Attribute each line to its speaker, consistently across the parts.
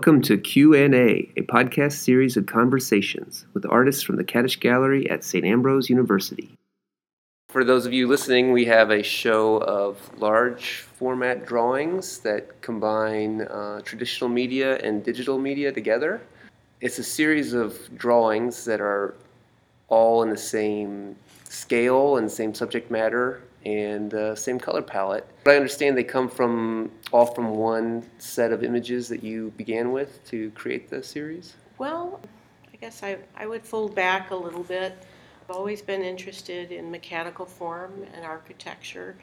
Speaker 1: Welcome to Q&A, a podcast series of conversations with artists from the Catich Gallery at St. Ambrose University. For those of you listening, we have a show of large format drawings that combine uh, traditional media and digital media together. It's a series of drawings that are all in the same scale and same subject matter and uh, same color palette. But I understand they come from all from one set of images that you began with to create the series.
Speaker 2: Well, I guess I, I would fold back a little bit. I've always been interested in mechanical form and architecture,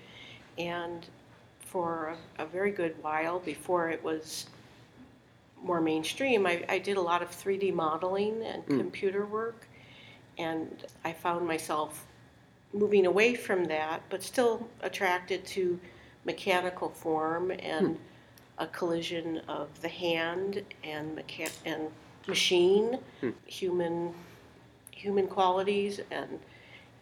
Speaker 2: and for a, a very good while before it was more mainstream, I, I did a lot of 3D modeling and
Speaker 1: Mm.
Speaker 2: computer work, and I found myself moving away from that, but still attracted to mechanical form and a collision of the hand and mecha- and machine,
Speaker 1: Hmm.
Speaker 2: human human qualities and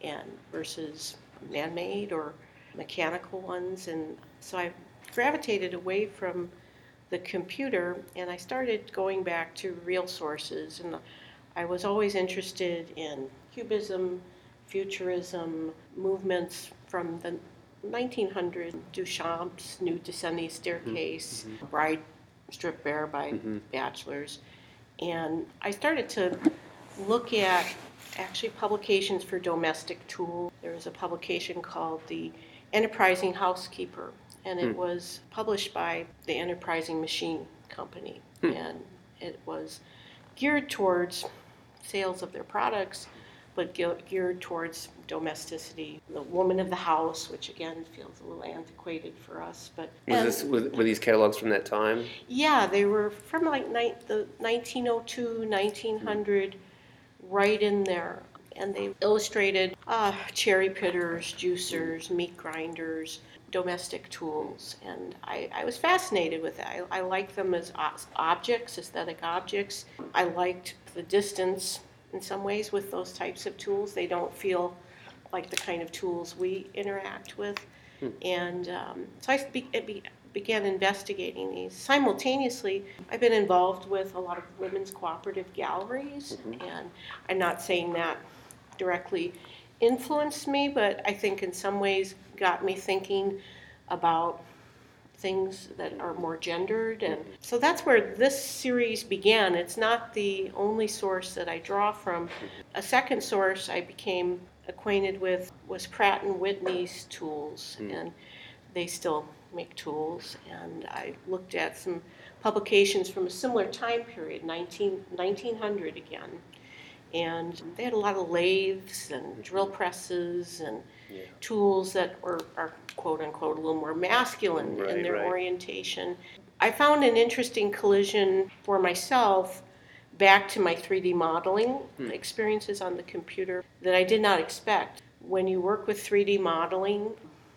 Speaker 2: and versus man-made or mechanical ones. And so I gravitated away from the computer and I started going back to real sources. And I was always interested in cubism, futurism, movements from the 1900s, Duchamp's Nude Descending Staircase, Bride Stripped Bare by
Speaker 1: Mhm.
Speaker 2: Bachelors. And I started to look at actually publications for domestic tools. There was a publication called The Enterprising Housekeeper, and it
Speaker 1: Hmm.
Speaker 2: was published by the Enterprising Machine Company.
Speaker 1: Hmm.
Speaker 2: And it was geared towards sales of their products, but geared towards domesticity, the woman of the house, which again feels a little antiquated for us. But
Speaker 1: Was
Speaker 2: and-
Speaker 1: this were, were these catalogs from that time?
Speaker 2: yeah, they were from like ni- the 1902, 1900, right in there. And they illustrated uh, cherry pitters, juicers, meat grinders, domestic tools. And I, I was fascinated with that. I, I liked them as os- objects, aesthetic objects. I liked the distance in some ways with those types of tools. They don't feel like the kind of tools we interact with. And um, so I be, be, began investigating these. Simultaneously, I've been involved with a lot of women's cooperative galleries, and I'm not saying that directly influenced me, but I think in some ways got me thinking about things that are more gendered and so that's where this series began. It's not the only source that i draw from. A second source i became acquainted with was pratt and whitney's tools
Speaker 1: Mm.
Speaker 2: and they still make tools and i looked at some publications from a similar time period 19, 1900 again. And they had a lot of lathes and drill presses and
Speaker 1: Yeah.
Speaker 2: tools that were are quote unquote a little more masculine
Speaker 1: Right,
Speaker 2: in their
Speaker 1: right.
Speaker 2: orientation. I found an interesting collision for myself back to my 3D modeling
Speaker 1: Hmm.
Speaker 2: experiences on the computer that I did not expect. When you work with 3D modeling,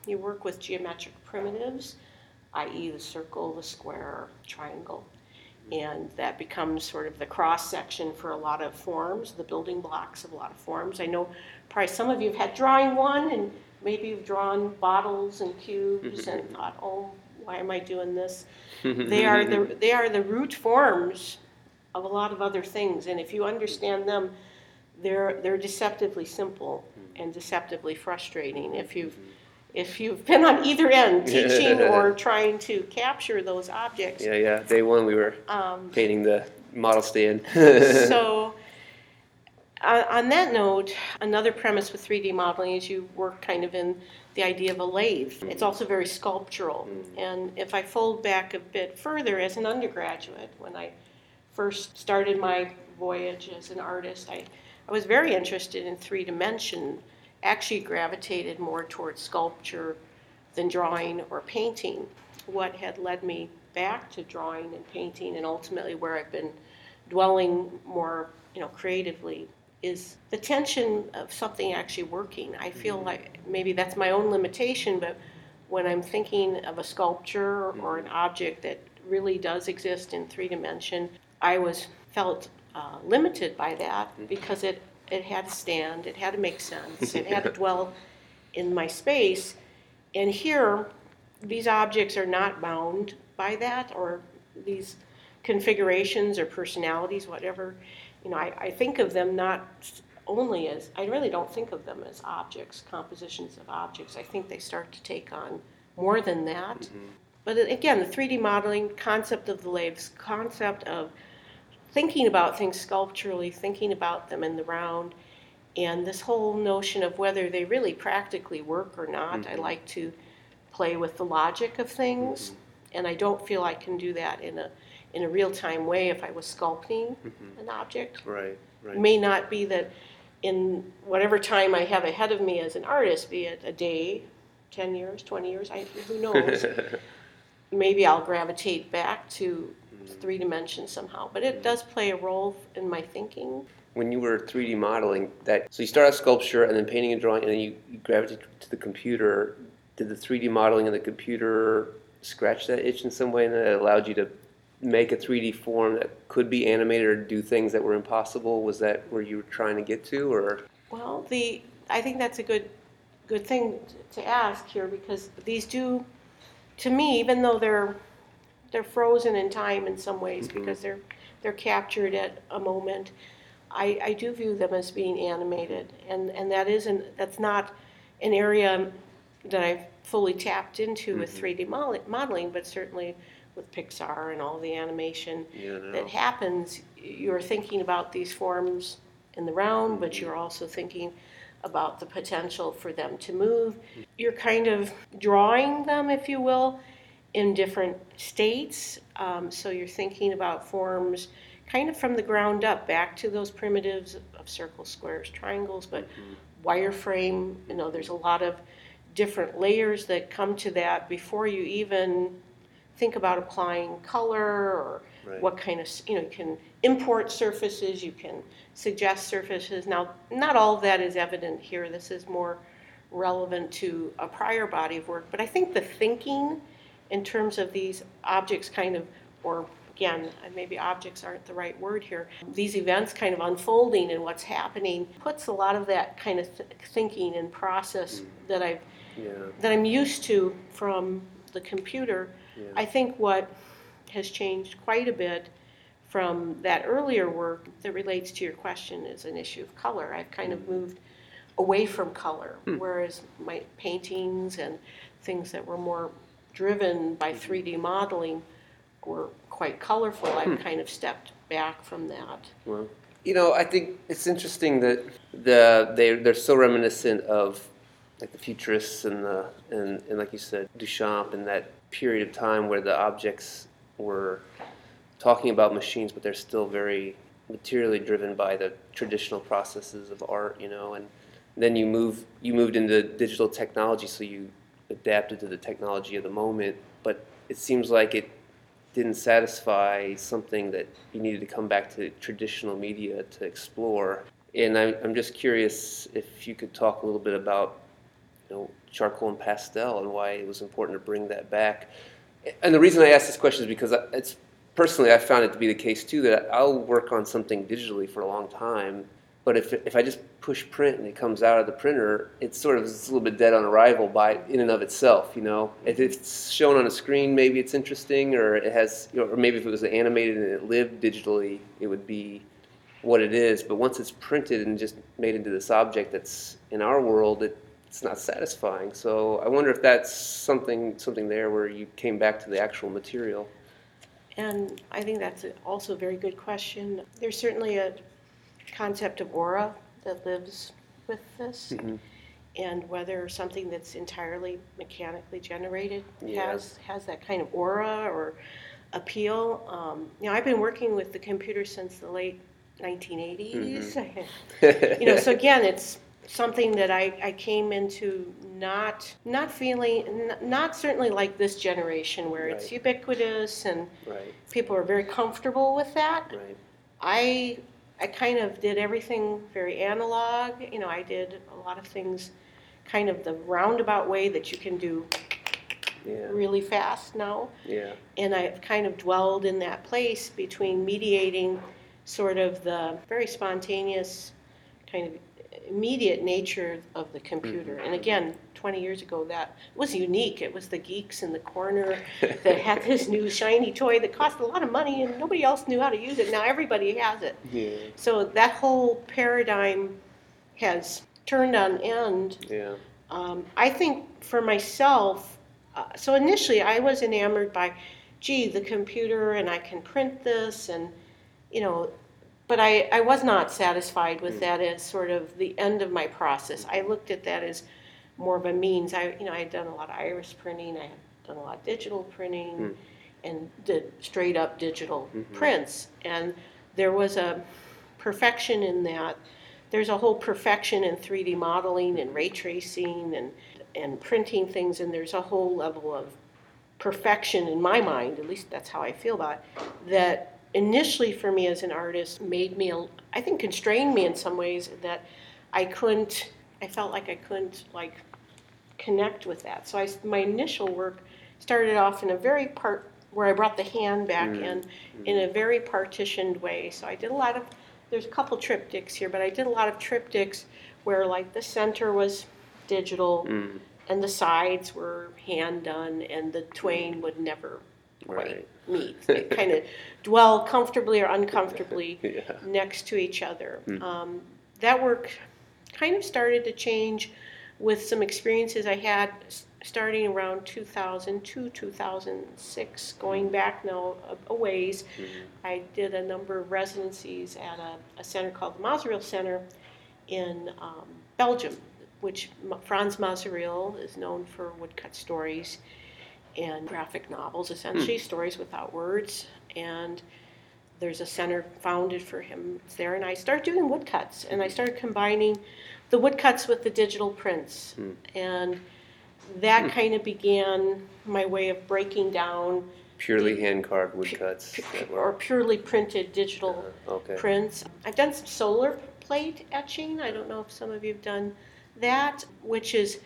Speaker 2: you work with geometric primitives, i.e., the circle, the square, triangle. And that becomes sort of the cross section for a lot of forms, the building blocks of a lot of forms. I know probably some of you have had drawing one, and maybe you've drawn bottles and cubes and mm-hmm. thought, oh, why am I doing this? They are the they are the root forms of a lot of other things, and if you understand them, they're they're deceptively simple mm-hmm. and deceptively frustrating. If you've mm-hmm. if you've been on either end, teaching or trying to capture those objects.
Speaker 1: Yeah, yeah. Day one, we were
Speaker 2: Um,
Speaker 1: painting the model stand.
Speaker 2: so, on, on that note, another premise with 3D modeling is you work kind of in the idea of a lathe. It's also very sculptural. Mm. And if I fold back a bit further, as an undergraduate, when I first started my voyage as an artist, I, I was very interested in three dimension, actually gravitated more towards sculpture than drawing or painting. What had led me back to drawing and painting, and ultimately where I've been dwelling more, you know, creatively, is the tension of something actually working. I feel mm-hmm. like maybe that's my own limitation, but when I'm thinking of a sculpture mm-hmm. or an object that really does exist in three dimension, I was felt uh, limited by that mm-hmm. because it it had to stand, it had to make sense, it had to dwell in my space. And here, these objects are not bound by that, or these configurations or personalities, whatever, you know, I, I think of them not only as, I really don't think of them as objects, compositions of objects. I think they start to take on more than that. Mm-hmm. But again, the 3D modeling, concept of the lathes, concept of thinking about things sculpturally, thinking about them in the round, and this whole notion of whether they really practically work or not. I mm-hmm. like to play with the logic of things, mm-hmm. and I don't feel I can do that in a in a real time way if I was sculpting mm-hmm. an object.
Speaker 1: Right, right.
Speaker 2: May not be that in whatever time I have ahead of me as an artist, be it a day, 10 years, 20 years, I, who knows? Maybe I'll gravitate back to mm. three dimensions somehow, but it mm. does play a role in my thinking.
Speaker 1: when you were 3D modeling that, so you start out sculpture and then painting and drawing, and then you, you gravitate to the computer. Did the 3D modeling in the computer scratch that itch in some way, and that allowed you to make a 3D form that could be animated or do things that were impossible? Was that where you were trying to get to, or?
Speaker 2: Well, the, I think that's a good, good thing to ask here because these do, to me, even though they're, they're frozen in time in some ways mm-hmm. because they're, they're captured at a moment, I, I do view them as being animated. And, and that isn't, that's not an area that I've fully tapped into with mm-hmm. 3D model- modeling, but certainly with Pixar and all the animation
Speaker 1: Yeah,
Speaker 2: that happens, you're thinking about these forms in the round, but you're also thinking about the potential for them to move. You're kind of drawing them, if you will, in different states. Um, so you're thinking about forms kind of from the ground up, back to those primitives of circles, squares, triangles, but wireframe, you know, there's a lot of different layers that come to that before you even think about applying color or
Speaker 1: Right.
Speaker 2: what kind of, s- you know, you can import surfaces, you can suggest surfaces. Now, not all of that is evident here. This is more relevant to a prior body of work. But I think the thinking in terms of these objects kind of, or again, maybe objects aren't the right word here, these events kind of unfolding and what's happening puts a lot of that kind of th- thinking and process mm. that I've
Speaker 1: Yeah.
Speaker 2: that I'm used to from the computer.
Speaker 1: Yeah.
Speaker 2: I think what has changed quite a bit from that earlier work that relates to your question is an issue of color. I've kind of moved away from color, hmm. whereas my paintings and things that were more driven by mm-hmm. 3D modeling were quite colorful. I've hmm. kind of stepped back from that.
Speaker 1: Well, you know, I think it's interesting that the they they're so reminiscent of like the futurists and the and, and like you said, Duchamp and that period of time where the objects were talking about machines, but they're still very materially driven by the traditional processes of art, you know, and then you move you moved into digital technology, so you adapted to the technology of the moment, but it seems like it didn't satisfy something that you needed to come back to traditional media to explore. And I'm, I'm just curious if you could talk a little bit about, you know, charcoal and pastel and why it was important to bring that back. And the reason I ask this question is because it's personally I found it to be the case too that I'll work on something digitally for a long time, but if if I just push print and it comes out of the printer, it's sort of it's a little bit dead on arrival by in and of itself. You know, if it's shown on a screen, maybe it's interesting, or it has, you know, or maybe if it was animated and it lived digitally, it would be what it is. But once it's printed and just made into this object that's in our world, it, it's not satisfying. So I wonder if that's something something there where you came back to the actual material.
Speaker 2: And I think that's also a very good question. There's certainly a concept of aura that lives with this. And whether something that's entirely mechanically generated
Speaker 1: Yeah.
Speaker 2: has, has that kind of aura or appeal. Um, You know, I've been working with the computer since the late 1980s. You know, so again, it's something that I, I came into not, not feeling, n- not certainly like this generation where it's
Speaker 1: Right.
Speaker 2: ubiquitous and
Speaker 1: right,
Speaker 2: people are very comfortable with that.
Speaker 1: right.
Speaker 2: I I kind of did everything very analog. You know, I did a lot of things kind of the roundabout way that you can do
Speaker 1: Yeah,
Speaker 2: really fast now.
Speaker 1: yeah,
Speaker 2: And I've kind of dwelled in that place between mediating sort of the very spontaneous kind of immediate nature of the computer.
Speaker 1: Mhm.
Speaker 2: And again, 20 years ago, that was unique. It was the geeks in the corner that had this new shiny toy that cost a lot of money and nobody else knew how to use it. Now everybody has it.
Speaker 1: yeah,
Speaker 2: So that whole paradigm has turned on end.
Speaker 1: yeah.
Speaker 2: Um, I think for myself, uh, so initially I was enamored by, gee, the computer and I can print this and, you know, but I, I was not satisfied with
Speaker 1: Mm.
Speaker 2: that as sort of the end of my process. I looked at that as more of a means. I, you know, I had done a lot of iris printing, I had done a lot of digital printing,
Speaker 1: Mm.
Speaker 2: and did straight up digital
Speaker 1: Mhm.
Speaker 2: prints. And there was a perfection in that. There's a whole perfection in 3D modeling and ray tracing and, and printing things, and there's a whole level of perfection in my mind, at least that's how I feel about it, that initially for me as an artist made me, a- I think constrained me in some ways that I couldn't, I felt like I couldn't like connect with that. So I, my initial work started off in a very part, where I brought the hand back
Speaker 1: Mm.
Speaker 2: in, in a very partitioned way. So I did a lot of, there's a couple triptychs here, but I did a lot of triptychs where like the center was digital
Speaker 1: Mm,
Speaker 2: and the sides were hand done and the twain would never quite
Speaker 1: right.
Speaker 2: meet. They kind of dwell comfortably or uncomfortably
Speaker 1: Yeah.
Speaker 2: next to each other.
Speaker 1: Mhm.
Speaker 2: Um, that work kind of started to change with some experiences I had starting around 2002, 2006, going back now a, a ways.
Speaker 1: Mhm.
Speaker 2: I did a number of residencies at a, a center called the Masereel Center in um, Belgium, which Frans Masereel is known for woodcut stories and graphic novels, essentially stories without words. And there's a center founded for him there, and I started doing woodcuts, and I started combining the woodcuts with the digital prints,
Speaker 1: Hmm.
Speaker 2: and that
Speaker 1: Hmm.
Speaker 2: kind of began my way of breaking down
Speaker 1: Purely hand carved woodcuts.
Speaker 2: pu- or purely printed digital
Speaker 1: uh, okay.
Speaker 2: prints. I've done some solar plate etching. I don't know if some of you have done that, which is,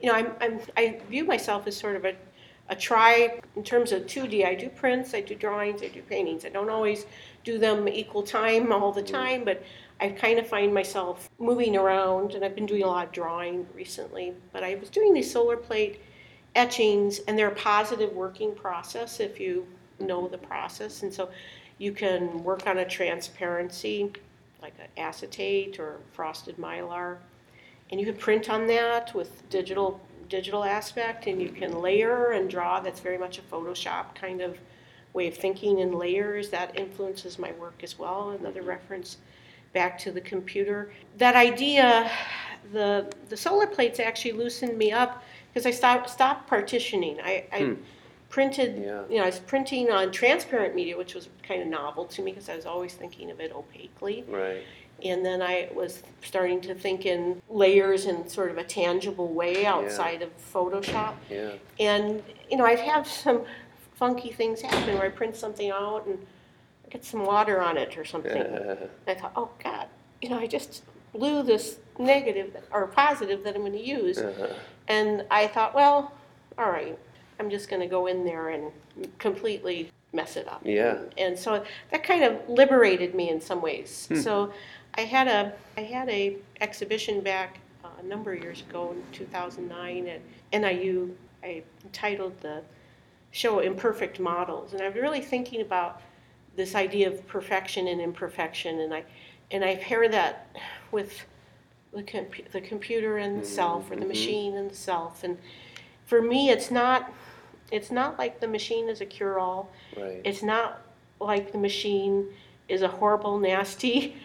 Speaker 2: you know, I'm, I'm I view myself as sort of a, a try in terms of 2D. I do prints, I do drawings, I do paintings. I don't always do them equal time all the
Speaker 1: Mhm.
Speaker 2: time, but I kind of find myself moving around, and I've been doing a lot of drawing recently. But I was doing these solar plate etchings, and they're a positive working process if you know the process. And so you can work on a transparency, like an acetate or frosted mylar, and you can print on that with digital digital aspect, and you can layer and draw. That's very much a Photoshop kind of way of thinking in layers. That influences my work as well. Another reference back to the computer. That idea, the the solar plates actually loosened me up because I stopped stopped partitioning. I, I
Speaker 1: Hmm.
Speaker 2: printed,
Speaker 1: Yeah.
Speaker 2: you know, I was printing on transparent media, which was kind of novel to me because I was always thinking of it opaquely.
Speaker 1: Right.
Speaker 2: And then I was starting to think in layers in sort of a tangible way outside of Photoshop.
Speaker 1: Yeah.
Speaker 2: And, you know, I've had some funky things happen where I print something out and I get some water on it or something. I thought, oh God, you know, I just blew this negative or positive that I'm going to use.
Speaker 1: Uh-huh.
Speaker 2: And I thought, well, all right, I'm just going to go in there and completely mess it up.
Speaker 1: Yeah.
Speaker 2: And so that kind of liberated me in some ways.
Speaker 1: Hmm.
Speaker 2: So I had a I had a exhibition back uh, a number of years ago in 2009 at NIU. I entitled the show "Imperfect Models," and I'm really thinking about this idea of perfection and imperfection, and I and I pair that with the compu- the computer and the self, or the
Speaker 1: Mhm.
Speaker 2: machine and the self, and for me, it's not it's not like the machine is a cure-all.
Speaker 1: Right.
Speaker 2: It's not like the machine is a horrible, nasty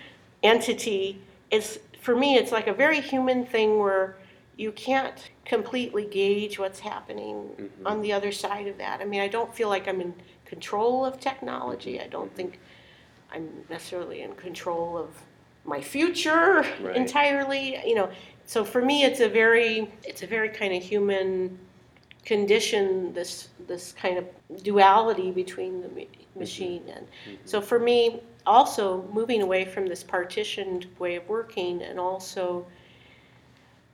Speaker 2: entity. It's for me, it's like a very human thing where you can't completely gauge what's happening
Speaker 1: Mhm.
Speaker 2: on the other side of that. I mean, I don't feel like I'm in control of technology. I don't think I'm necessarily in control of my future
Speaker 1: Right.
Speaker 2: entirely. You know, so for me, it's a very it's a very kind of human condition. This this kind of duality between the ma- machine and so for me, also moving away from this partitioned way of working and also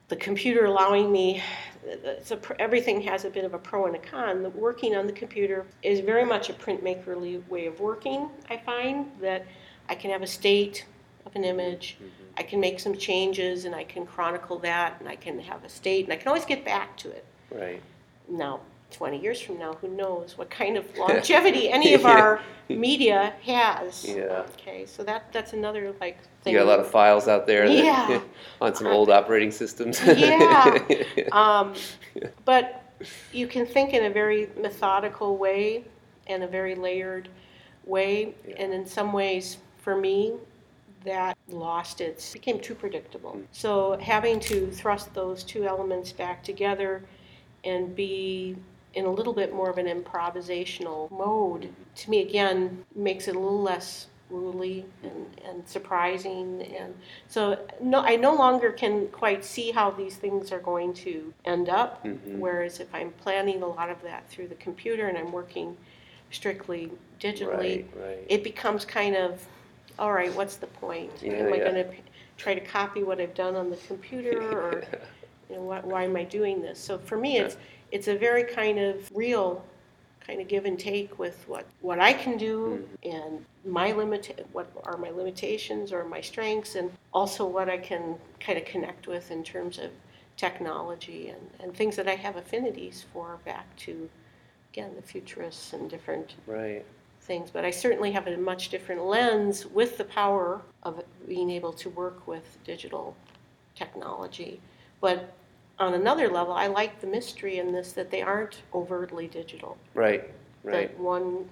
Speaker 2: the computer allowing me, it's a, everything has a bit of a pro and a con. The working on the computer is very much a printmakerly way of working, I find, that I can have a state of an image.
Speaker 1: Mhm.
Speaker 2: I can make some changes and I can chronicle that and I can have a state and I can always get back to it.
Speaker 1: Right.
Speaker 2: Now, 20 years from now, who knows what kind of longevity any of our media has.
Speaker 1: Yeah.
Speaker 2: Okay, so that that's another like thing.
Speaker 1: You got a lot of files out there that,
Speaker 2: Yeah.
Speaker 1: on some old operating systems.
Speaker 2: Yeah. Um, but you can think in a very methodical way and a very layered way.
Speaker 1: Yeah.
Speaker 2: And in some ways, for me, that lost its, became too predictable.
Speaker 1: Mm.
Speaker 2: So having to thrust those two elements back together and be in a little bit more of an improvisational mode, to me, again, makes it a little less ruly and, and surprising. And so no, I no longer can quite see how these things are going to end up.
Speaker 1: Mhm.
Speaker 2: Whereas if I'm planning a lot of that through the computer and I'm working strictly digitally,
Speaker 1: Right, right.
Speaker 2: it becomes kind of, all right, what's the point?
Speaker 1: Yeah,
Speaker 2: Am I
Speaker 1: yeah.
Speaker 2: going to try to copy what I've done on the computer, or you know, why, why am I doing this? So for me, it's it's a very kind of real kind of give and take with what what I can do mm-hmm. and my limit what are my limitations or my strengths and also what I can kind of connect with in terms of technology and, and things that I have affinities for back to again the futurists and different
Speaker 1: right.
Speaker 2: things, but I certainly have a much different lens with the power of being able to work with digital technology. But on another level, I like the mystery in this that they aren't overtly digital.
Speaker 1: Right, right.
Speaker 2: That one,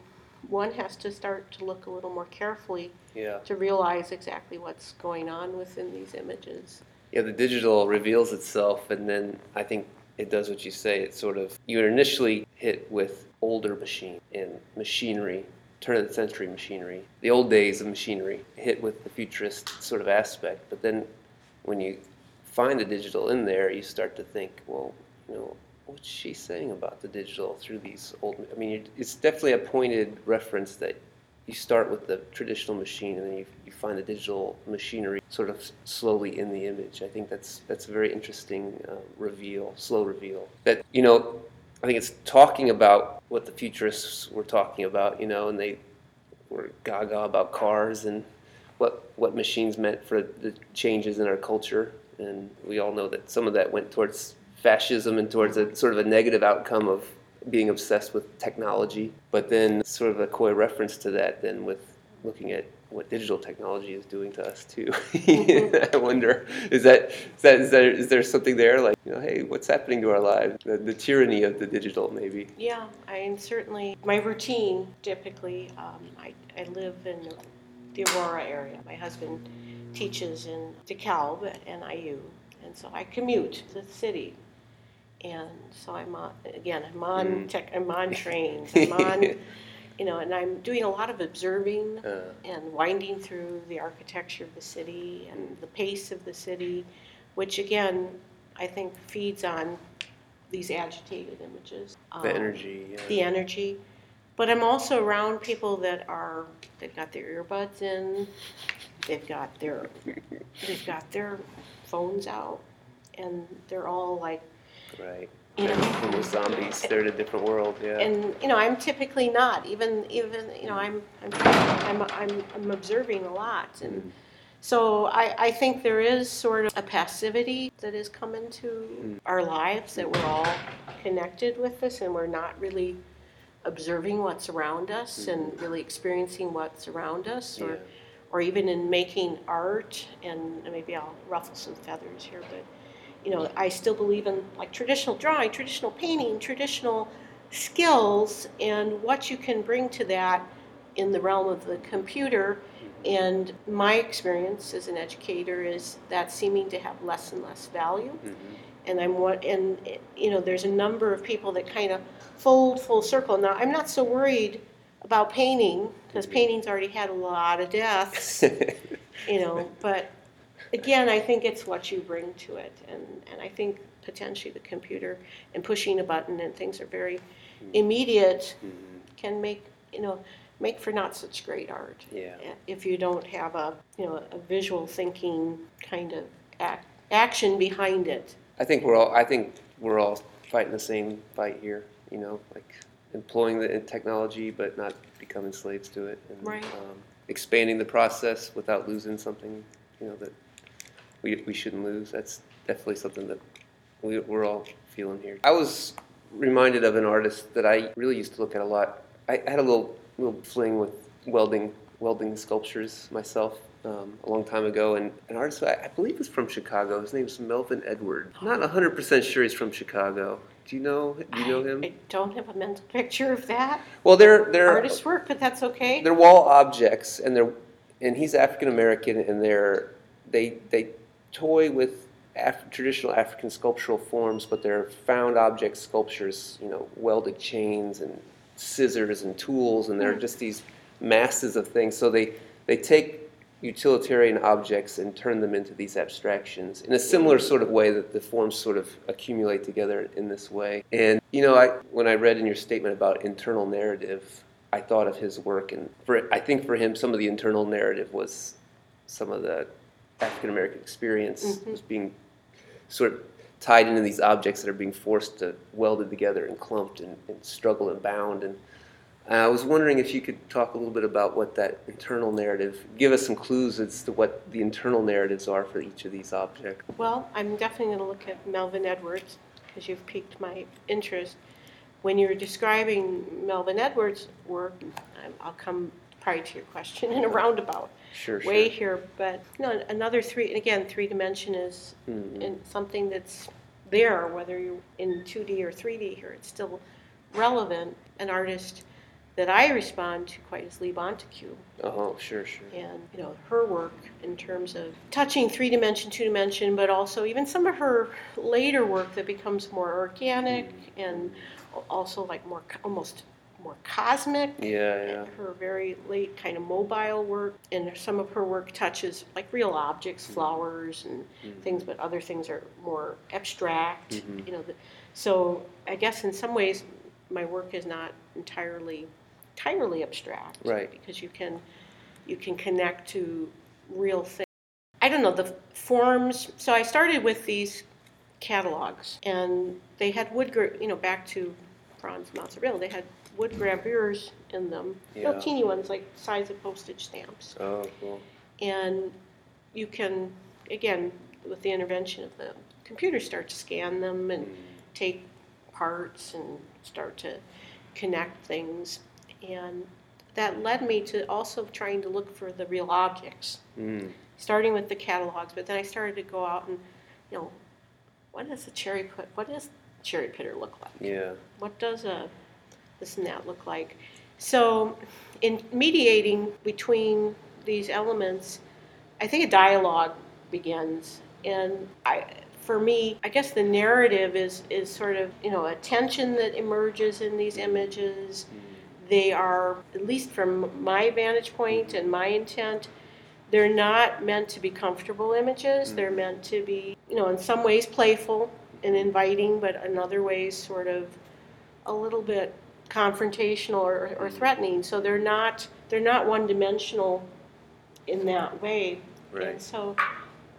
Speaker 2: one has to start to look a little more carefully
Speaker 1: Yeah.
Speaker 2: to realize exactly what's going on within these images.
Speaker 1: Yeah, the digital reveals itself, and then I think it does what you say. It sort of, you're initially hit with older machine and machinery, turn of the century machinery, the old days of machinery, hit with the futurist sort of aspect. But then when you find the digital in there, you start to think, well, you know, what's she saying about the digital through these old? I mean, it's definitely a pointed reference that you start with the traditional machine and then you, you find the digital machinery sort of slowly in the image. I think that's that's a very interesting uh, reveal, slow reveal. That you know, I think it's talking about what the futurists were talking about, you know, and they were gaga about cars and what what machines meant for the changes in our culture. And we all know that some of that went towards fascism and towards a sort of a negative outcome of being obsessed with technology. But then, sort of a coy reference to that, then with looking at what digital technology is doing to us too. I wonder, is that is that is there is there something there like you know, hey, what's happening to our lives? The, the tyranny of the digital, maybe.
Speaker 2: Yeah, I mean, certainly, my routine typically, um, I, I live in the Aurora area. My husband teaches in DeKalb at NIU, and so I commute to the city. And so I'm on, again, I'm on
Speaker 1: Mm.
Speaker 2: tech, I'm on trains, I'm on, you know, and I'm doing a lot of observing
Speaker 1: Uh,
Speaker 2: and winding through the architecture of the city and the pace of the city, which again, I think feeds on these agitated images.
Speaker 1: the
Speaker 2: Um,
Speaker 1: energy. Yeah.
Speaker 2: The energy. But I'm also around people that are, they've got their earbuds in, they've got their, they've got their phones out, and they're all like,
Speaker 1: right.
Speaker 2: you
Speaker 1: They're
Speaker 2: know,
Speaker 1: zombies. They're in a different world. Yeah.
Speaker 2: and you know i'm typically not even even you know i'm i'm i'm i'm, I'm observing a lot and
Speaker 1: Mm.
Speaker 2: so I, I think there is sort of a passivity that has come into
Speaker 1: Mm.
Speaker 2: our lives that we're all connected with this and we're not really observing what's around us and really experiencing what's around us or
Speaker 1: Yeah.
Speaker 2: Or even in making art and maybe I'll ruffle some feathers here but you know I still believe in like traditional drawing traditional painting traditional skills and what you can bring to that in the realm of the computer and my experience as an educator is that seeming to have less and less value
Speaker 1: Mhm.
Speaker 2: and I'm what and you know there's a number of people that kind of fold full circle. Now I'm not so worried about painting because painting's already had a lot of deaths, you know. But again, I think it's what you bring to it, and and I think potentially the computer and pushing a button and things are very immediate
Speaker 1: Mhm.
Speaker 2: can make you know make for not such great art
Speaker 1: Yeah.
Speaker 2: if you don't have a you know a visual thinking kind of act, action behind it.
Speaker 1: I think we're all. I think we're all fighting the same fight here. You know, like employing the technology, but not becoming slaves to it. And,
Speaker 2: Right.
Speaker 1: Um, expanding the process without losing something, you know, that we, we shouldn't lose. That's definitely something that we, we're all feeling here. I was reminded of an artist that I really used to look at a lot. I had a little little fling with welding welding sculptures myself um, a long time ago, and an artist I, I believe is from Chicago. His name's Melvin Edward. Not 100% sure he's from Chicago. Do you know? Do you know him?
Speaker 2: I don't have a mental picture of that
Speaker 1: Well, they're they're
Speaker 2: artist work, but that's okay.
Speaker 1: they're wall objects, and they're and he's African American, and they're they they toy with Af- traditional African sculptural forms, but they're found object sculptures. You know, welded chains and scissors and tools, and they're hmm. just these masses of things. So they they take utilitarian objects and turn them into these abstractions in a similar sort of way that the forms sort of accumulate together in this way. And you know, I when I read in your statement about internal narrative, I thought of his work, and for I think for him, some of the internal narrative was some of the African American experience
Speaker 2: Mhm.
Speaker 1: was being sort of tied into these objects that are being forced to welded together and clumped and, and struggle and bound and I was wondering if you could talk a little bit about what that internal narrative, give us some clues as to what the internal narratives are for each of these objects.
Speaker 2: Well, I'm definitely going to look at Melvin Edwards because you've piqued my interest. When you're describing Melvin Edwards' work, I'm- I'll come probably to your question in a roundabout
Speaker 1: Sure, sure.
Speaker 2: way here, but you know, another three, and again, three dimension is
Speaker 1: Mhm.
Speaker 2: something that's there, whether you're in 2D or 3D here, it's still relevant. An artist that I respond to quite is Lee Bontecou.
Speaker 1: Oh, sure, sure.
Speaker 2: and you know her work in terms of touching three dimension, two dimension, but also even some of her later work that becomes more organic and also like more almost more cosmic.
Speaker 1: Yeah, yeah.
Speaker 2: Her very late kind of mobile work, and some of her work touches like real objects, flowers and
Speaker 1: Mhm.
Speaker 2: things, but other things are more abstract.
Speaker 1: Mhm.
Speaker 2: You know, the, so I guess in some ways my work is not entirely entirely abstract
Speaker 1: Right.
Speaker 2: because you can you can connect to real things. I don't know the forms. So I started with these catalogs, and they had wood, gra- you know, back to Frans Masereel. They had wood gravures in them, little teeny ones like size of postage stamps,
Speaker 1: Oh, cool.
Speaker 2: and you can again with the intervention of the computer start to scan them and hmm. take parts and start to connect things. And that led me to also trying to look for the real objects,
Speaker 1: Mm.
Speaker 2: starting with the catalogs. But then I started to go out and, you know, what does a cherry pit? What does cherry pitter look like?
Speaker 1: Yeah.
Speaker 2: What does a this and that look like? So, in mediating between these elements, I think a dialogue begins, and I, for me, I guess the narrative is is sort of you know a tension that emerges in these images. They are, at least from my vantage point and my intent, they're not meant to be comfortable images. They're meant to be, you know, in some ways playful and inviting, but in other ways sort of a little bit confrontational or, or threatening. So they're not they're not one dimensional in that way. And
Speaker 1: Right.
Speaker 2: so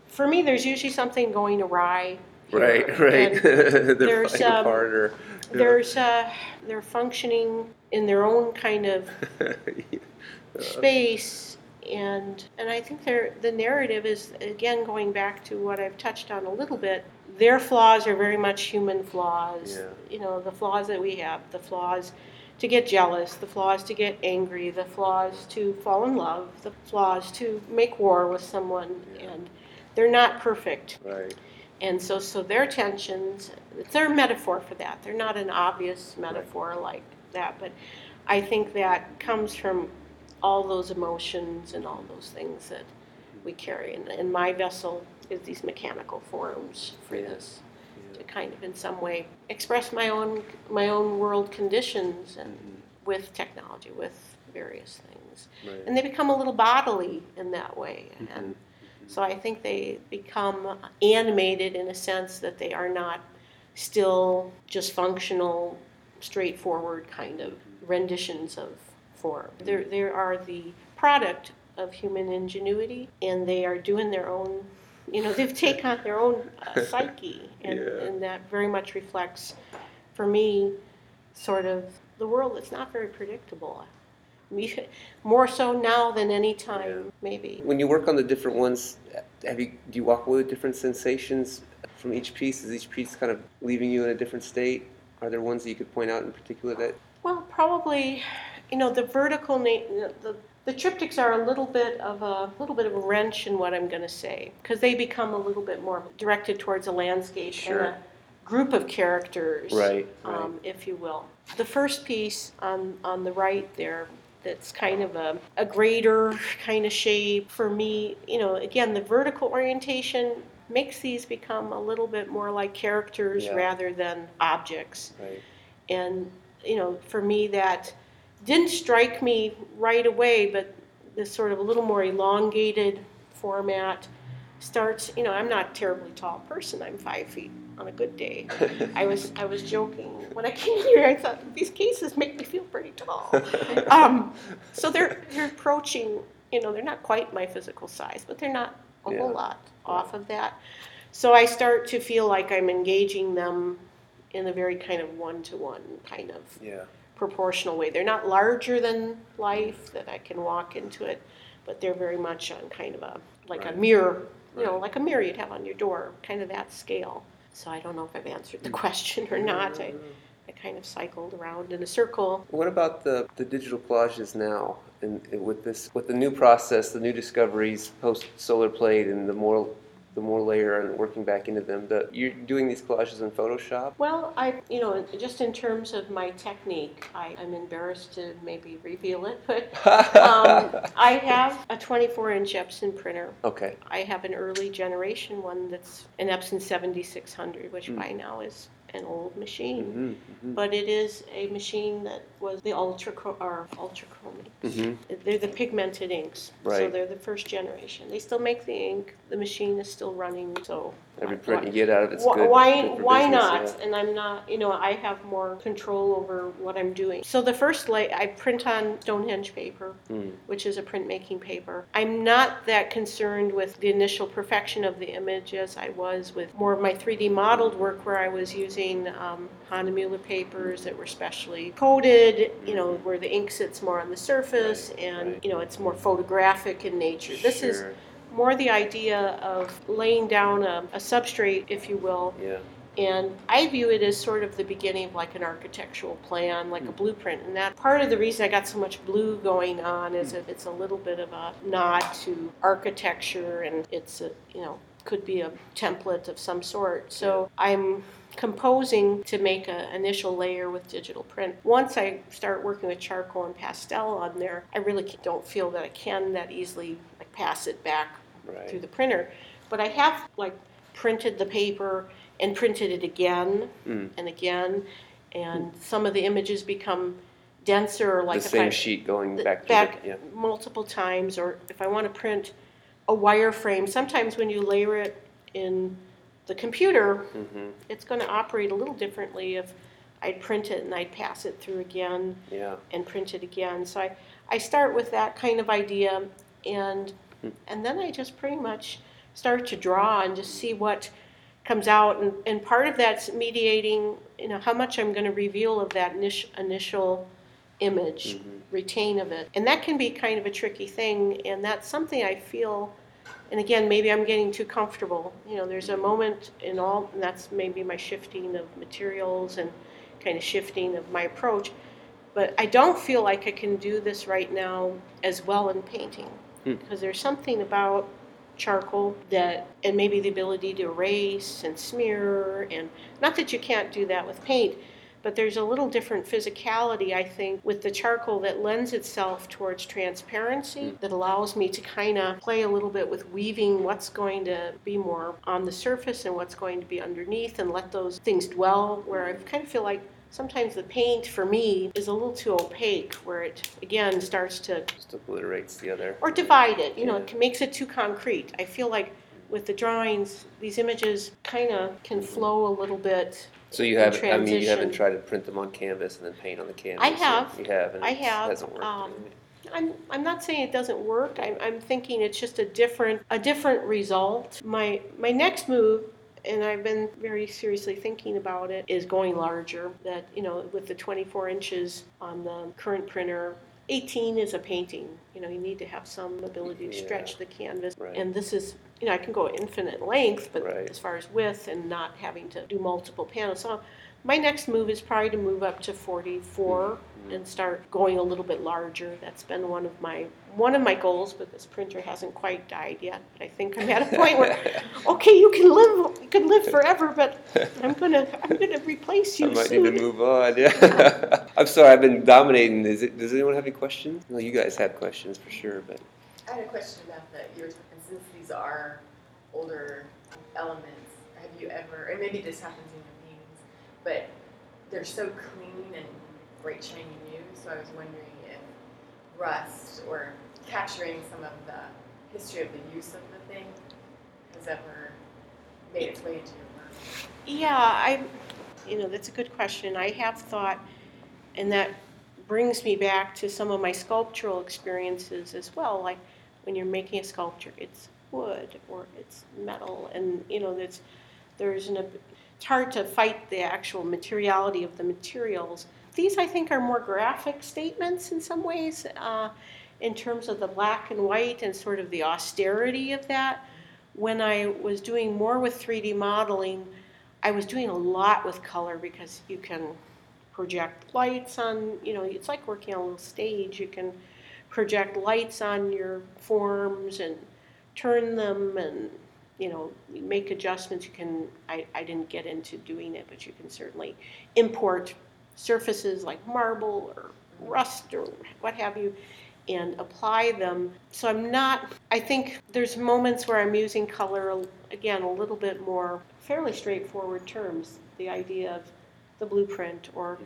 Speaker 2: for me there's usually something going awry. here.
Speaker 1: Right, right. They're
Speaker 2: there's, um,
Speaker 1: or.
Speaker 2: there's uh, they're functioning in their own kind of space and and I think they're, the narrative is again going back to what I've touched on a little bit. Their flaws are very much human flaws.
Speaker 1: Yeah.
Speaker 2: You know, the flaws that we have, the flaws to get jealous, the flaws to get angry, the flaws to fall in love, the flaws to make war with someone
Speaker 1: Yeah.
Speaker 2: and they're not perfect.
Speaker 1: Right.
Speaker 2: And so, so their tensions, they're a metaphor for that. They're not an obvious metaphor like that, but I think that comes from all those emotions and all those things that we carry. And, and my vessel is these mechanical forms for
Speaker 1: Yeah.
Speaker 2: this to kind of, in some way, express my own my own world conditions and
Speaker 1: Mhm.
Speaker 2: with technology, with various things,
Speaker 1: Right.
Speaker 2: and they become a little bodily in that way.
Speaker 1: Mhm.
Speaker 2: And so I think they become animated in a sense that they are not still just functional, straightforward kind of renditions of form. There, there are the product of human ingenuity, and they are doing their own. You know, they've taken on their own uh, psyche, and,
Speaker 1: Yeah.
Speaker 2: and that very much reflects, for me, sort of the world that's not very predictable. More so now than any time, maybe.
Speaker 1: When you work on the different ones, have you do you walk away with different sensations from each piece? Is each piece kind of leaving you in a different state? Are there ones that you could point out in particular that?
Speaker 2: Well, probably, you know, the vertical na- the the triptychs are a little bit of a little bit of a wrench in what I'm going to say because they become a little bit more directed towards a landscape
Speaker 1: Sure.
Speaker 2: and a group of characters,
Speaker 1: Right,
Speaker 2: um, if you will. The first piece on on the right there. That's kind of a, a greater kind of shape. For me, you know, again, the vertical orientation makes these become a little bit more like characters
Speaker 1: Yeah.
Speaker 2: rather than objects.
Speaker 1: Right.
Speaker 2: and you know for me that didn't strike me right away but this sort of a little more elongated format starts you know i'm not a terribly tall person. I'm five feet on a good day. I was i was joking. When i came here i thought these cases make me feel pretty tall. Um, so they're they're approaching you know they're not quite my physical size but they're not a
Speaker 1: Yeah.
Speaker 2: whole lot off of that so i start to feel like i'm engaging them in a very kind of one-to-one kind of
Speaker 1: yeah.
Speaker 2: proportional way. They're not larger than life that I can walk into it, but they're very much on kind of a like
Speaker 1: Right.
Speaker 2: a mirror, you know,
Speaker 1: Right.
Speaker 2: like a mirror you'd have on your door, kind of that scale. So I don't know if I've answered the question or not. I, mm-hmm. I kind of cycled around in a circle.
Speaker 1: What about the, the digital collages now? And with this, with the new process, the new discoveries post solar plate, and the more, the more layer and working back into them. The, you're doing these collages in Photoshop.
Speaker 2: Well, I, you know, just in terms of my technique, I, I'm embarrassed to maybe reveal it, but um, I have a 24 inch Epson printer.
Speaker 1: okay.
Speaker 2: I have an early generation one that's an Epson 7600, which
Speaker 1: Mm.
Speaker 2: by now is an old machine.
Speaker 1: hmm hmm
Speaker 2: But it is a machine that was the ultra or ultrachromic.
Speaker 1: hmm
Speaker 2: They're the pigmented inks, so they're the first generation. They still make the ink. The machine is still running, so
Speaker 1: Every
Speaker 2: why-
Speaker 1: print you get out of it's good.
Speaker 2: Why, why
Speaker 1: business,
Speaker 2: not?
Speaker 1: yeah.
Speaker 2: And I'm not, you know, I have more control over what I'm doing. So the first lay, I print on Stonehenge paper,
Speaker 1: Mm.
Speaker 2: which is a printmaking paper. I'm not that concerned with the initial perfection of the image as I was with more of my 3D modeled work where I was using um, Hahnemuller papers that were specially coated, you know, where the ink sits more on the surface
Speaker 1: Right,
Speaker 2: and,
Speaker 1: right.
Speaker 2: you know, it's more photographic in nature. This is more the idea of laying down a, a substrate, if you will,
Speaker 1: Yeah.
Speaker 2: and I view it as sort of the beginning of like an architectural plan, like a
Speaker 1: Hmm.
Speaker 2: blueprint. And that part of the reason I got so much blue going on is that it's a little bit of a nod to architecture and it's a, you know, could be a template of some sort. So I'm composing to make an initial layer with digital print. Once I start working with charcoal and pastel on there, I really don't feel that I can that easily like pass it back through the printer. But I have like printed the paper and printed it again
Speaker 1: Mm.
Speaker 2: and again, and some of the images become denser, like
Speaker 1: the same
Speaker 2: I
Speaker 1: sheet going
Speaker 2: th-
Speaker 1: back
Speaker 2: back
Speaker 1: the, yeah.
Speaker 2: multiple times, or if I want to print a wireframe. Sometimes when you layer it in the computer,
Speaker 1: hmm
Speaker 2: it's going to operate a little differently if I'd print it and I'd pass it through again
Speaker 1: Yeah.
Speaker 2: and print it again. So I, I start with that kind of idea and
Speaker 1: Hmm.
Speaker 2: and then I just pretty much start to draw and just see what comes out and, and part of that's mediating you know how much I'm going to reveal of that initial, initial image
Speaker 1: Mhm.
Speaker 2: retain of it and that can be kind of a tricky thing and that's something I feel and again maybe I'm getting too comfortable. You know there's a moment in all and that's maybe my shifting of materials and kind of shifting of my approach. But I don't feel like I can do this right now as well in painting.
Speaker 1: Hmm.
Speaker 2: because there's something about charcoal that and maybe the ability to erase and smear and not that you can't do that with paint but there's a little different physicality I think with the charcoal that lends itself towards transparency mm. that allows me to kind of play a little bit with weaving what's going to be more on the surface and what's going to be underneath and let those things dwell where I kind of feel like sometimes the paint for me is a little too opaque where it again starts to
Speaker 1: Just obliterates the other.
Speaker 2: or divide it you know
Speaker 1: Yeah.
Speaker 2: it makes it too concrete i feel like with the drawings these images kind of can flow a little bit
Speaker 1: So you haven't, I mean, you haven't
Speaker 2: transition.
Speaker 1: tried to print them on canvas and then paint on the canvas? or-
Speaker 2: have.
Speaker 1: You have, and
Speaker 2: I
Speaker 1: it
Speaker 2: have,
Speaker 1: hasn't worked.
Speaker 2: um, I'm, I'm not saying it doesn't work I'm, I'm thinking it's just a different a different result my my next move and I've been very seriously thinking about it is going larger that you know with the 24 inches on the current printer 18 is a painting. You know, you need to have some ability to stretch the canvas.
Speaker 1: Right.
Speaker 2: And this is, you know, I can go infinite length, but
Speaker 1: Right.
Speaker 2: as far as width and not having to do multiple panels. So my next move is probably to move up to 44
Speaker 1: Mhm.
Speaker 2: and start going a little bit larger. That's been one of my one of my goals, but this printer hasn't quite died yet. But I think I'm at a point where, okay, you can live, you can live forever, but I'm gonna, I'm gonna replace you
Speaker 1: I might
Speaker 2: soon.
Speaker 1: need to move on. Yeah. I'm sorry, I've been dominating. Is it, does anyone have any questions? No, you guys have questions for sure, but
Speaker 3: I had a question about that. you were talking, since these are older elements, have you ever, and maybe this happens in your paintings, but they're so clean and bright shiny new, so I was wondering if rust or capturing some of the history of the use of the thing has ever made its way into your work.
Speaker 2: Yeah, I, you know, that's a good question. I have thought, and that brings me back to some of my sculptural experiences as well. Like when you're making a sculpture, it's wood or it's metal, and you know, there's there's an it's hard to fight the actual materiality of the materials. These, I think, are more graphic statements in some ways, uh, in terms of the black and white and sort of the austerity of that. When I was doing more with 3D modeling, I was doing a lot with color because you can project lights on, you know, it's like working on a little stage. You can project lights on your forms and turn them and, you know, make adjustments. You can, I, I didn't get into doing it, but you can certainly import surfaces like marble or rust or what have you and apply them. So I'm not, I think there's moments where I'm using color, again, a little bit more fairly straightforward terms. The idea of the blueprint or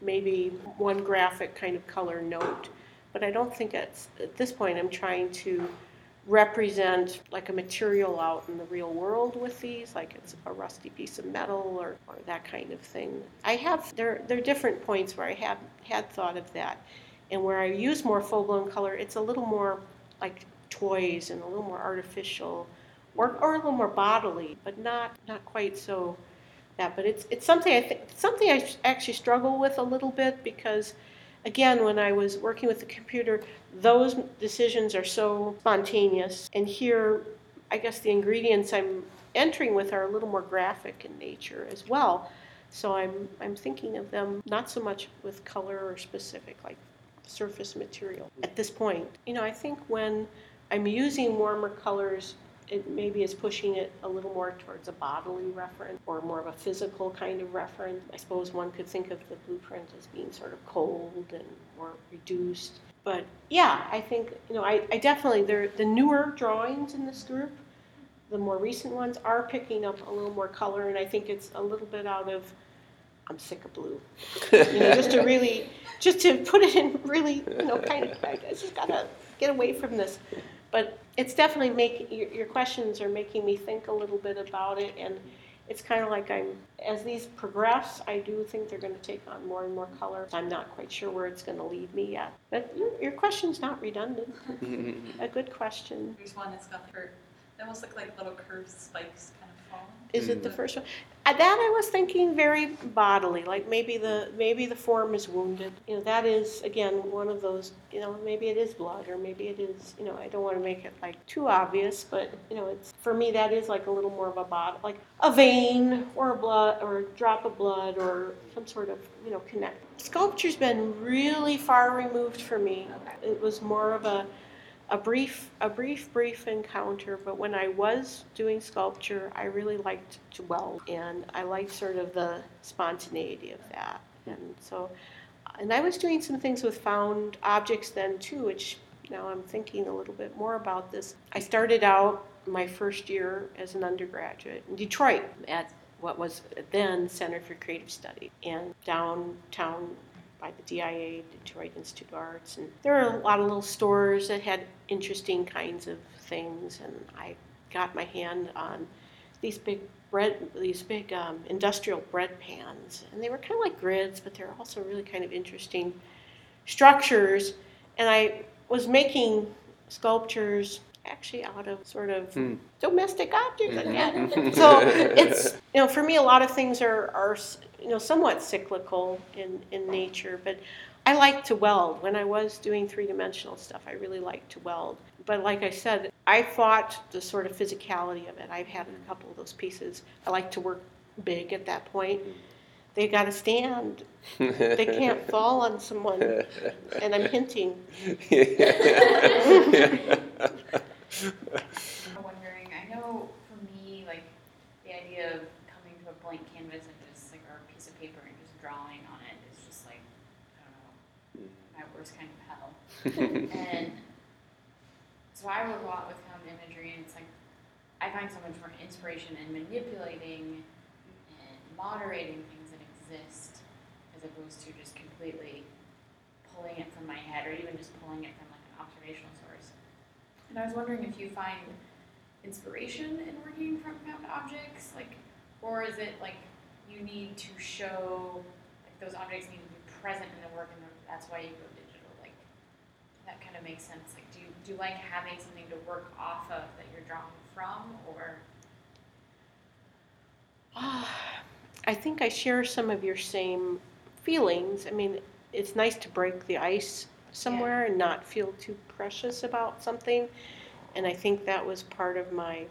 Speaker 2: maybe one graphic kind of color note. But I don't think at this point, I'm trying to represent like a material out in the real world with these, like it's a rusty piece of metal or, or that kind of thing. I have, there, there are different points where I have had thought of that. And where I use more full blown color, it's a little more like toys and a little more artificial or, or a little more bodily, but not, not quite so that. But it's, it's something I think, something I actually struggle with a little bit because again, when I was working with the computer, those decisions are so spontaneous. And here, I guess the ingredients I'm entering with are a little more graphic in nature as well. So I'm, I'm thinking of them not so much with color or specific, like surface material at this point. You know, I think when I'm using warmer colors, it maybe is pushing it a little more towards a bodily reference or more of a physical kind of reference. I suppose one could think of the blueprint as being sort of cold and more reduced. But yeah, I think, you know, I, I definitely, the newer drawings in this group, the more recent ones are picking up a little more color, and I think it's a little bit out of, I'm sick of blue. You know, just to really, just to put it in really, you know, kind of, I just gotta get away from this. But it's definitely making, your, your questions are making me think a little bit about it, and it's kind of like I'm, as these progress, I do think they're gonna take on more and more color. I'm not quite sure where it's gonna lead me yet. But your, your question's not redundant. A good question.
Speaker 4: There's one that's got like, they almost look like little curved spikes kind of falling.
Speaker 2: Is it the mm. first one? That I was thinking very bodily, like maybe the maybe the form is wounded. You know, that is again one of those. You know, maybe it is blood, or maybe it is. You know, I don't want to make it like too obvious, but you know, it's for me that is like a little more of a bod, like a vein or a blood or a drop of blood or some sort of you know connect. Sculpture's been really far removed for me. It was more of a a brief, a brief, brief encounter. But when I was doing sculpture, I really liked to weld, and I liked sort of the spontaneity of that. And so, and I was doing some things with found objects then too, which now I'm thinking a little bit more about this. I started out my first year as an undergraduate in Detroit at what was then Center for Creative Study, and downtown by the DIA, Detroit Institute of Arts, and there were a lot of little stores that had interesting kinds of things, and I got my hand on these big bread, these big um, industrial bread pans, and they were kind of like grids, but they're also really kind of interesting structures, and I was making sculptures actually out of sort of
Speaker 1: Hmm.
Speaker 2: domestic objects
Speaker 1: Mhm.
Speaker 2: again. So it's you know for me a lot of things are are you know somewhat cyclical in in nature, but I like to weld. When I was doing three dimensional stuff, I really liked to weld. But like I said, I fought the sort of physicality of it. I've had a couple of those pieces. I like to work big at that point. They got to stand. They can't fall on someone. And I'm hinting.
Speaker 5: I'm wondering, I know for me, like, the idea of coming to a blank canvas and just like, or a piece of paper and just drawing on it is just like, I don't know, my worst kind of hell. And so I work a lot with found imagery, and it's like, I find so much more inspiration in manipulating and moderating things that exist as opposed to just completely pulling it from my head or even just pulling it from like an observational source. And I was wondering if you find inspiration in working from found objects, like, or is it like you need to show, like those objects need to be present in the work, and that's why you go digital. That kind of makes sense. Like, do you do you like having something to work off of that you're drawing from, or
Speaker 2: I think I share some of your same feelings. I mean, it's nice to break the ice somewhere and not feel too precious about something. And I think that was part of my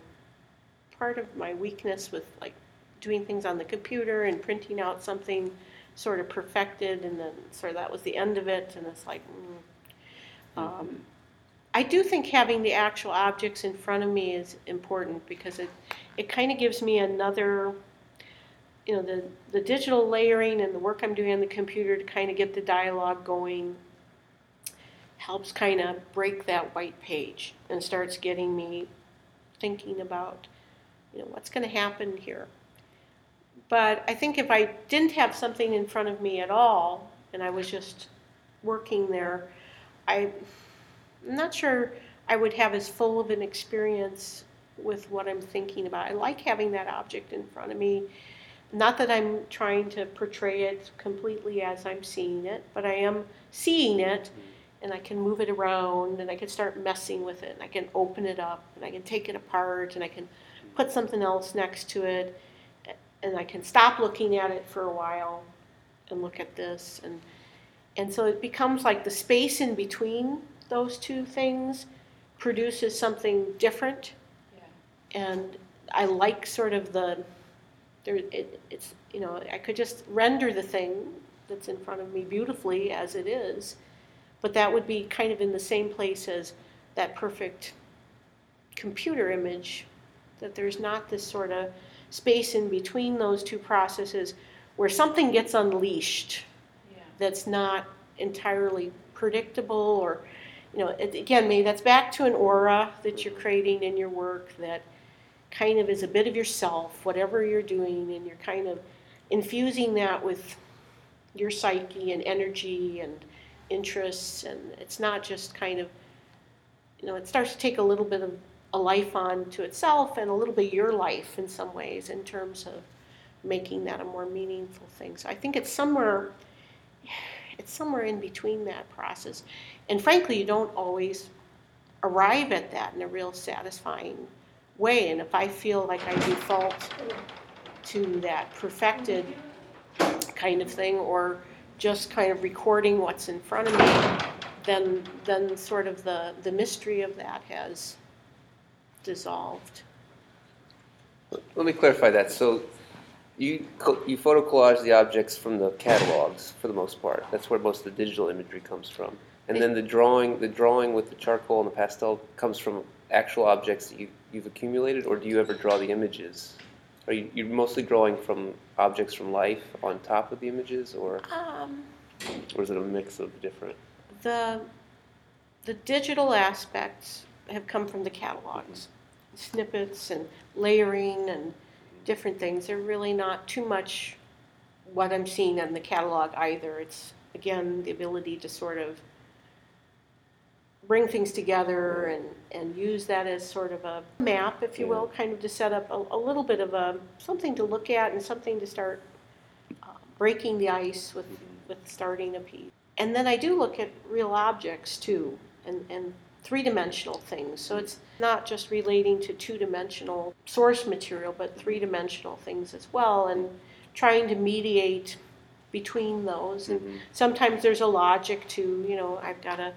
Speaker 2: part of my weakness with like doing things on the computer and printing out something sort of perfected and then sort of that was the end of it and it's like mm. Um, I do think having the actual objects in front of me is important because it it kind of gives me another you know the the digital layering and the work I'm doing on the computer to kind of get the dialogue going helps kind of break that white page and starts getting me thinking about you know what's going to happen here. But i think if i didn't have something in front of me at all and i was just working there I, i'm not sure i would have as full of an experience with what i'm thinking about. I like having that object in front of me. Not that i'm trying to portray it completely as i'm seeing it but i am seeing it mm-hmm. and I can move it around and I can start messing with it and I can open it up and I can take it apart and I can put mm-hmm. something else next to it and I can stop looking at it for a while and look at this and and so it becomes like the space in between those two things produces something different.
Speaker 5: Yeah,
Speaker 2: and I like sort of the there it, it's you know I could just render the thing that's in front of me beautifully as it is but that would be kind of in the same place as that perfect computer image, that there's not this sort of space in between those two processes where something gets unleashed that's not entirely predictable or, you know, it, again, maybe that's back to an aura that you're creating in your work that kind of is a bit of yourself, whatever you're doing, and you're kind of infusing that with your psyche and energy and interests, and it's not just kind of, you know, it starts to take a little bit of a life on to itself and a little bit your life in some ways in terms of making that a more meaningful thing. So I think it's somewhere, it's somewhere in between that process. And frankly, you don't always arrive at that in a real satisfying way. And if I feel like I default to that perfected kind of thing or just kind of recording what's in front of me, then, then sort of the, the mystery of that has dissolved.
Speaker 1: Let me clarify that. So you, you photo collage the objects from the catalogs for the most part. That's where most of the digital imagery comes from. And then the drawing, the drawing with the charcoal and the pastel comes from actual objects that you, you've accumulated, or do you ever draw the images? Are you, you're mostly drawing from objects from life on top of the images, or,
Speaker 2: Um,
Speaker 1: or is it a mix of different?
Speaker 2: the, the digital aspects have come from the catalogs, snippets and layering and different things. They're really not too much what I'm seeing on the catalog either. It's, again, the ability to sort of bring things together and, and use that as sort of a map, if you will, kind of to set up a, a little bit of a, something to look at and something to start uh, breaking the ice with, with starting a piece. And then I do look at real objects too, and, and three-dimensional things. So it's not just relating to two-dimensional source material, but three-dimensional things as well, and trying to mediate between those. And
Speaker 1: Mhm.
Speaker 2: sometimes there's a logic to, you know, I've got a,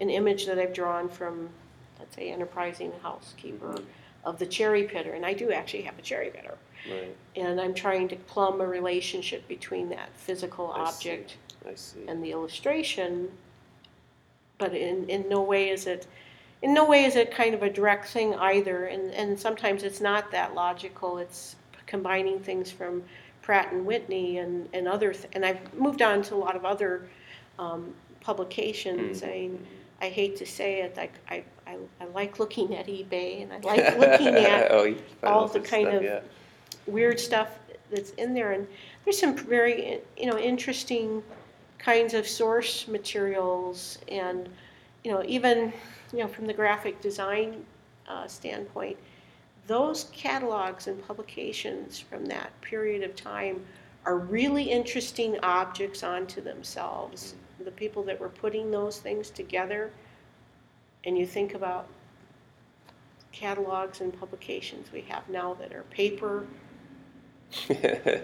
Speaker 2: an image that I've drawn from, let's say, enterprising housekeeper
Speaker 1: Mhm.
Speaker 2: of the cherry pitter, and I do actually have a cherry pitter.
Speaker 1: Right.
Speaker 2: And I'm trying to plumb a relationship between that physical
Speaker 1: I
Speaker 2: object
Speaker 1: I see.
Speaker 2: and the illustration, but in, in no way is it, in no way is it kind of a direct thing either, and, and sometimes it's not that logical, it's combining things from Pratt and Whitney and, and other, th- and I've moved on to a lot of other um, publications,
Speaker 1: Mhm.
Speaker 2: I mean, I hate to say it, like, I, I, I like looking at eBay, and I like looking at
Speaker 1: oh,
Speaker 2: all the kind
Speaker 1: stuff,
Speaker 2: of
Speaker 1: yeah.
Speaker 2: weird stuff that's in there and there's some very you know interesting kinds of source materials and you know even you know from the graphic design uh, standpoint those catalogs and publications from that period of time are really interesting objects onto themselves. The people that were putting those things together and you think about catalogs and publications we have now that are paper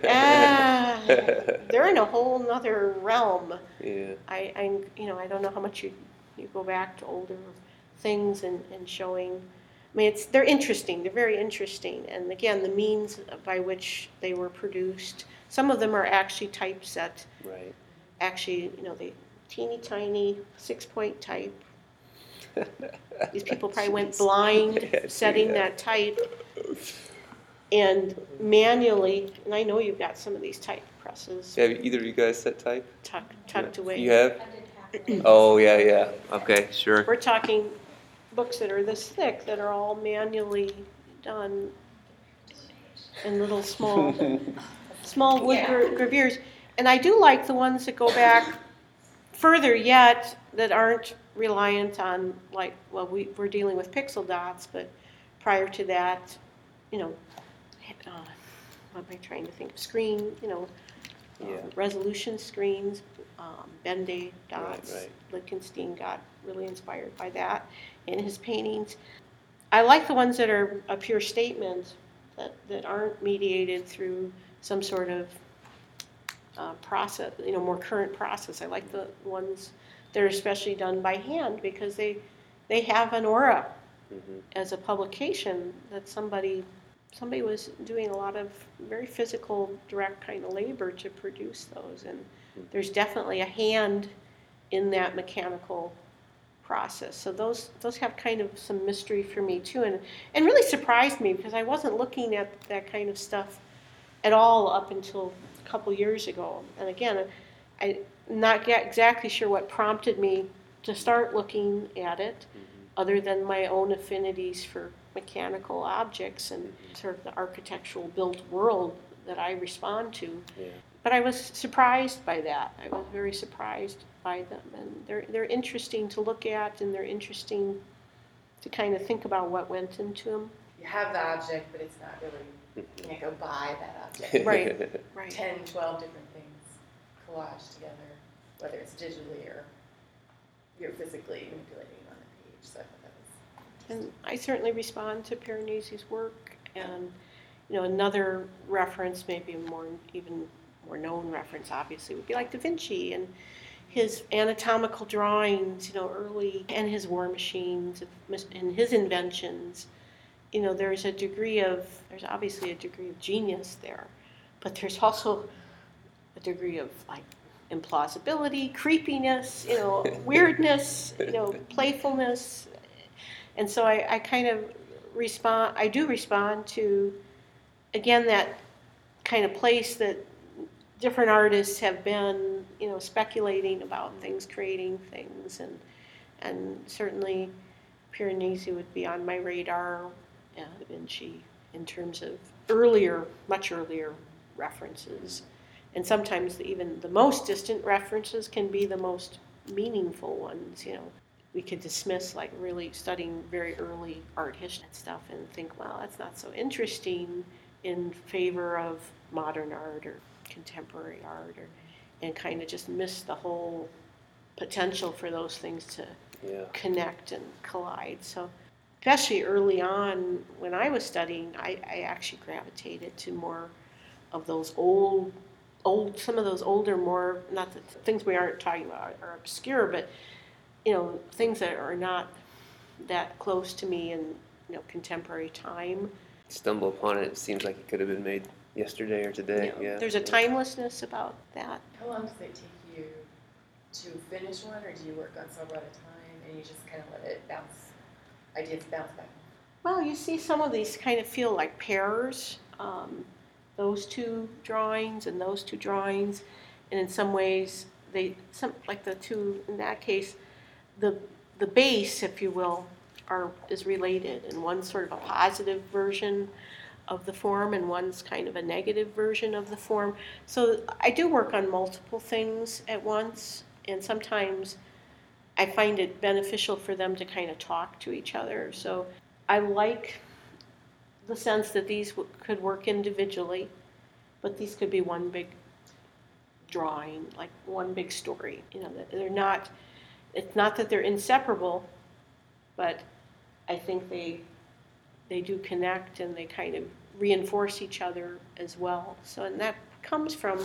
Speaker 2: ah, they're in a whole nother realm.
Speaker 1: yeah.
Speaker 2: I, I, you know, I don't know how much you, you go back to older things and, and showing. I mean, it's they're interesting. They're very interesting, and again, the means by which they were produced. Some of them are actually typeset.
Speaker 1: Right.
Speaker 2: Actually, you know, the teeny tiny six point type. These people probably went blind setting
Speaker 1: that.
Speaker 2: that type and manually, and I know you've got some of these type presses
Speaker 1: Have either of you guys set type?
Speaker 2: tucked, tucked away.
Speaker 1: You have? Oh, yeah, yeah. Okay, sure.
Speaker 2: We're talking books that are this thick that are all manually done in little small, small wood gra- gravures. And I do like the ones that go back further yet that aren't reliant on like, well, we, we're dealing with pixel dots, but prior to that, you know, uh, what am I trying to think, screen, you know, uh,
Speaker 1: Yeah.
Speaker 2: resolution screens, um, Ben-Day dots.
Speaker 1: right.
Speaker 2: Lichtenstein got really inspired by that in his paintings. I like the ones that are a pure statement, that, that aren't mediated through some sort of uh, process, you know, more current process. I like the ones that are especially done by hand because they, they have an aura
Speaker 1: Mhm.
Speaker 2: as a publication that somebody, somebody was doing a lot of very physical, direct kind of labor to produce those. And there's definitely a hand in that mechanical process. So those, those have kind of some mystery for me too, and, and really surprised me because I wasn't looking at that kind of stuff at all up until a couple years ago. And again, I'm not exactly sure what prompted me to start looking at it, mm-hmm. other than my own affinities for mechanical objects and sort of the architectural built world that I respond to.
Speaker 1: Yeah.
Speaker 2: But I was surprised by that. I was very surprised by them, and they're they're interesting to look at, and they're interesting to kind of think about what went into them.
Speaker 3: You have the object, but it's not really, you can't go buy that object.
Speaker 2: Right. Right.
Speaker 3: 10, 12 different things collaged together, whether it's digitally or you're physically manipulating on the page. So I thought that was
Speaker 2: And I certainly respond to Piranesi's work, and you know another reference, maybe a more even more known reference, obviously, would be like Da Vinci and his anatomical drawings, you know, early, and his war machines and his inventions. You know, there's a degree of there's obviously a degree of genius there, but there's also a degree of like implausibility, creepiness, you know, weirdness, you know, playfulness, and so I, I kind of respond, I do respond to, again, that kind of place that different artists have been, you know, speculating about things, creating things, and, and certainly Piranesi would be on my radar, uh, Da Vinci, in terms of earlier, much earlier references. And sometimes even the most distant references can be the most meaningful ones, you know we could dismiss like really studying very early art history and stuff and think, well, that's not so interesting in favor of modern art or contemporary art or and kind of just miss the whole potential for those things to
Speaker 1: Yeah.
Speaker 2: connect and collide. So especially early on when I was studying, I, I actually gravitated to more of those old old, some of those older, more, not that things we aren't talking about are obscure, but, you know, things that are not that close to me in, you know, contemporary time.
Speaker 1: Stumble upon it, it seems like it could have been made yesterday or today.
Speaker 2: You know,
Speaker 1: Yeah.
Speaker 2: There's a
Speaker 1: yeah.
Speaker 2: timelessness about that.
Speaker 3: How long does it take you to finish one, or do you work on several at a time and you just kind of let it bounce, ideas bounce back?
Speaker 2: Well, you see some of these kind of feel like pairs. Um, those two drawings and those two drawings, and in some ways, they some like the two in that case, the the base, if you will, are is related, and one's sort of a positive version of the form, and one's kind of a negative version of the form. So I do work on multiple things at once, and sometimes I find it beneficial for them to kind of talk to each other. So I like the sense that these w- could work individually, but these could be one big drawing, like one big story. You know, they're not, it's not that they're inseparable, but I think they, they do connect and they kind of reinforce each other as well. So, and that comes from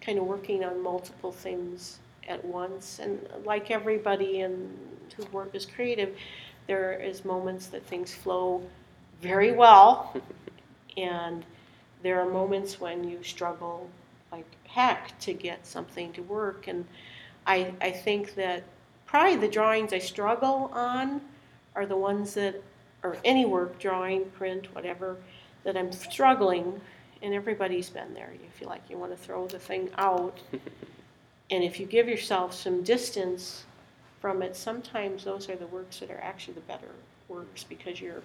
Speaker 2: kind of working on multiple things at once. And like everybody in whose work is creative, there is moments that things flow very well, and there are moments when you struggle like heck to get something to work. And I, I think that probably the drawings I struggle on are the ones that, or any work, drawing, print, whatever, that I'm struggling. And everybody's been there. You feel like you want to throw the thing out. And if you give yourself some distance from it, sometimes those are the works that are actually the better works because you're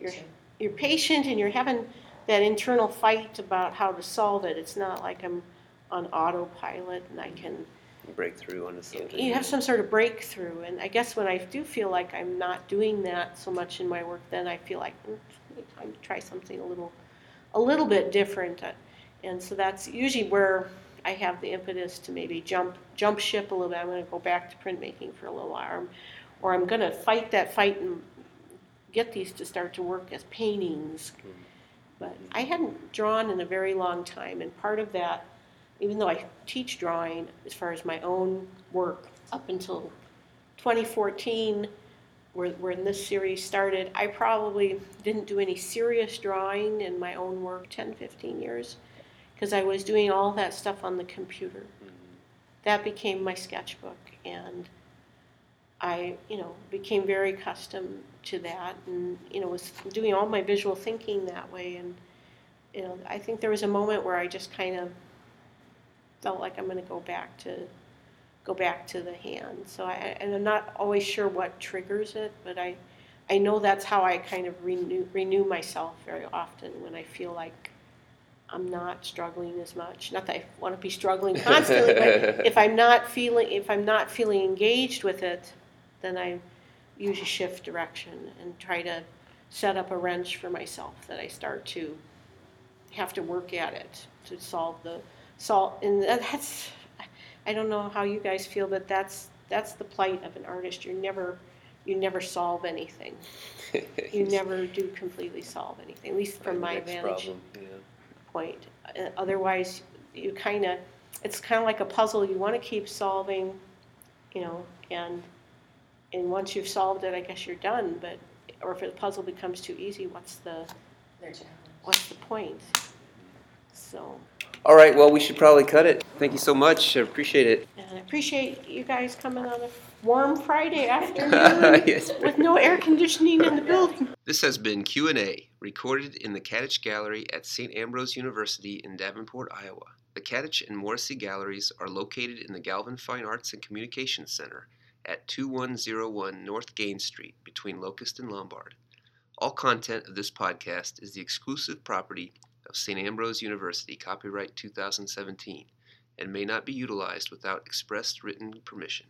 Speaker 2: you're you're patient and you're having that internal fight about how to solve it. It's not like I'm on autopilot and I can
Speaker 1: break through onto something.
Speaker 2: you have some sort of breakthrough. And I guess when I do feel like I'm not doing that so much in my work, then I feel like mm, time to try something a little, a little bit different. And so that's usually where I have the impetus to maybe jump, jump ship a little bit. I'm going to go back to printmaking for a little while, or I'm- or I'm going to fight that fight and get these to start to work as paintings. But I hadn't drawn in a very long time, and part of that, even though I teach drawing as far as my own work up until 2014, where, when this series started, I probably didn't do any serious drawing in my own work 10, 15 years, because I was doing all that stuff on the computer. Mm-hmm. That became my sketchbook, and I, you know, became very accustomed to that, and you know, was doing all my visual thinking that way, and you know, I think there was a moment where I just kind of felt like I'm going to go back to go back to the hand. So I and I'm not always sure what triggers it, but I I know that's how I kind of renew renew myself very often when I feel like I'm not struggling as much. Not that I want to be struggling constantly, but if I'm not feeling if I'm not feeling engaged with it, then I usually shift direction and try to set up a wrench for myself that I start to have to work at it to solve the solve and that's I don't know how you guys feel but that's that's the plight of an artist you never you never solve anything you never do completely solve anything at least from my
Speaker 1: Next
Speaker 2: vantage
Speaker 1: problem, yeah.
Speaker 2: point. Uh, Otherwise, you kind of, it's kind of like a puzzle you want to keep solving, you know, and, and once you've solved it, I guess you're done, but, or if the puzzle becomes too easy, what's the,
Speaker 3: Their challenge.
Speaker 2: what's the point? So,
Speaker 1: All right, well, we should probably cut it. Thank you so much. I appreciate it.
Speaker 2: and I appreciate you guys coming on a warm Friday afternoon
Speaker 1: Yes.
Speaker 2: with no air conditioning in the building.
Speaker 1: This has been Q&A, recorded in the Catich Gallery at St. Ambrose University in Davenport, Iowa. The Catich and Morrissey Galleries are located in the Galvin Fine Arts and Communications Center at 2101 North Gaines Street between Locust and Lombard. All content of this podcast is the exclusive property of St. Ambrose University, copyright 2017, and may not be utilized without express written permission.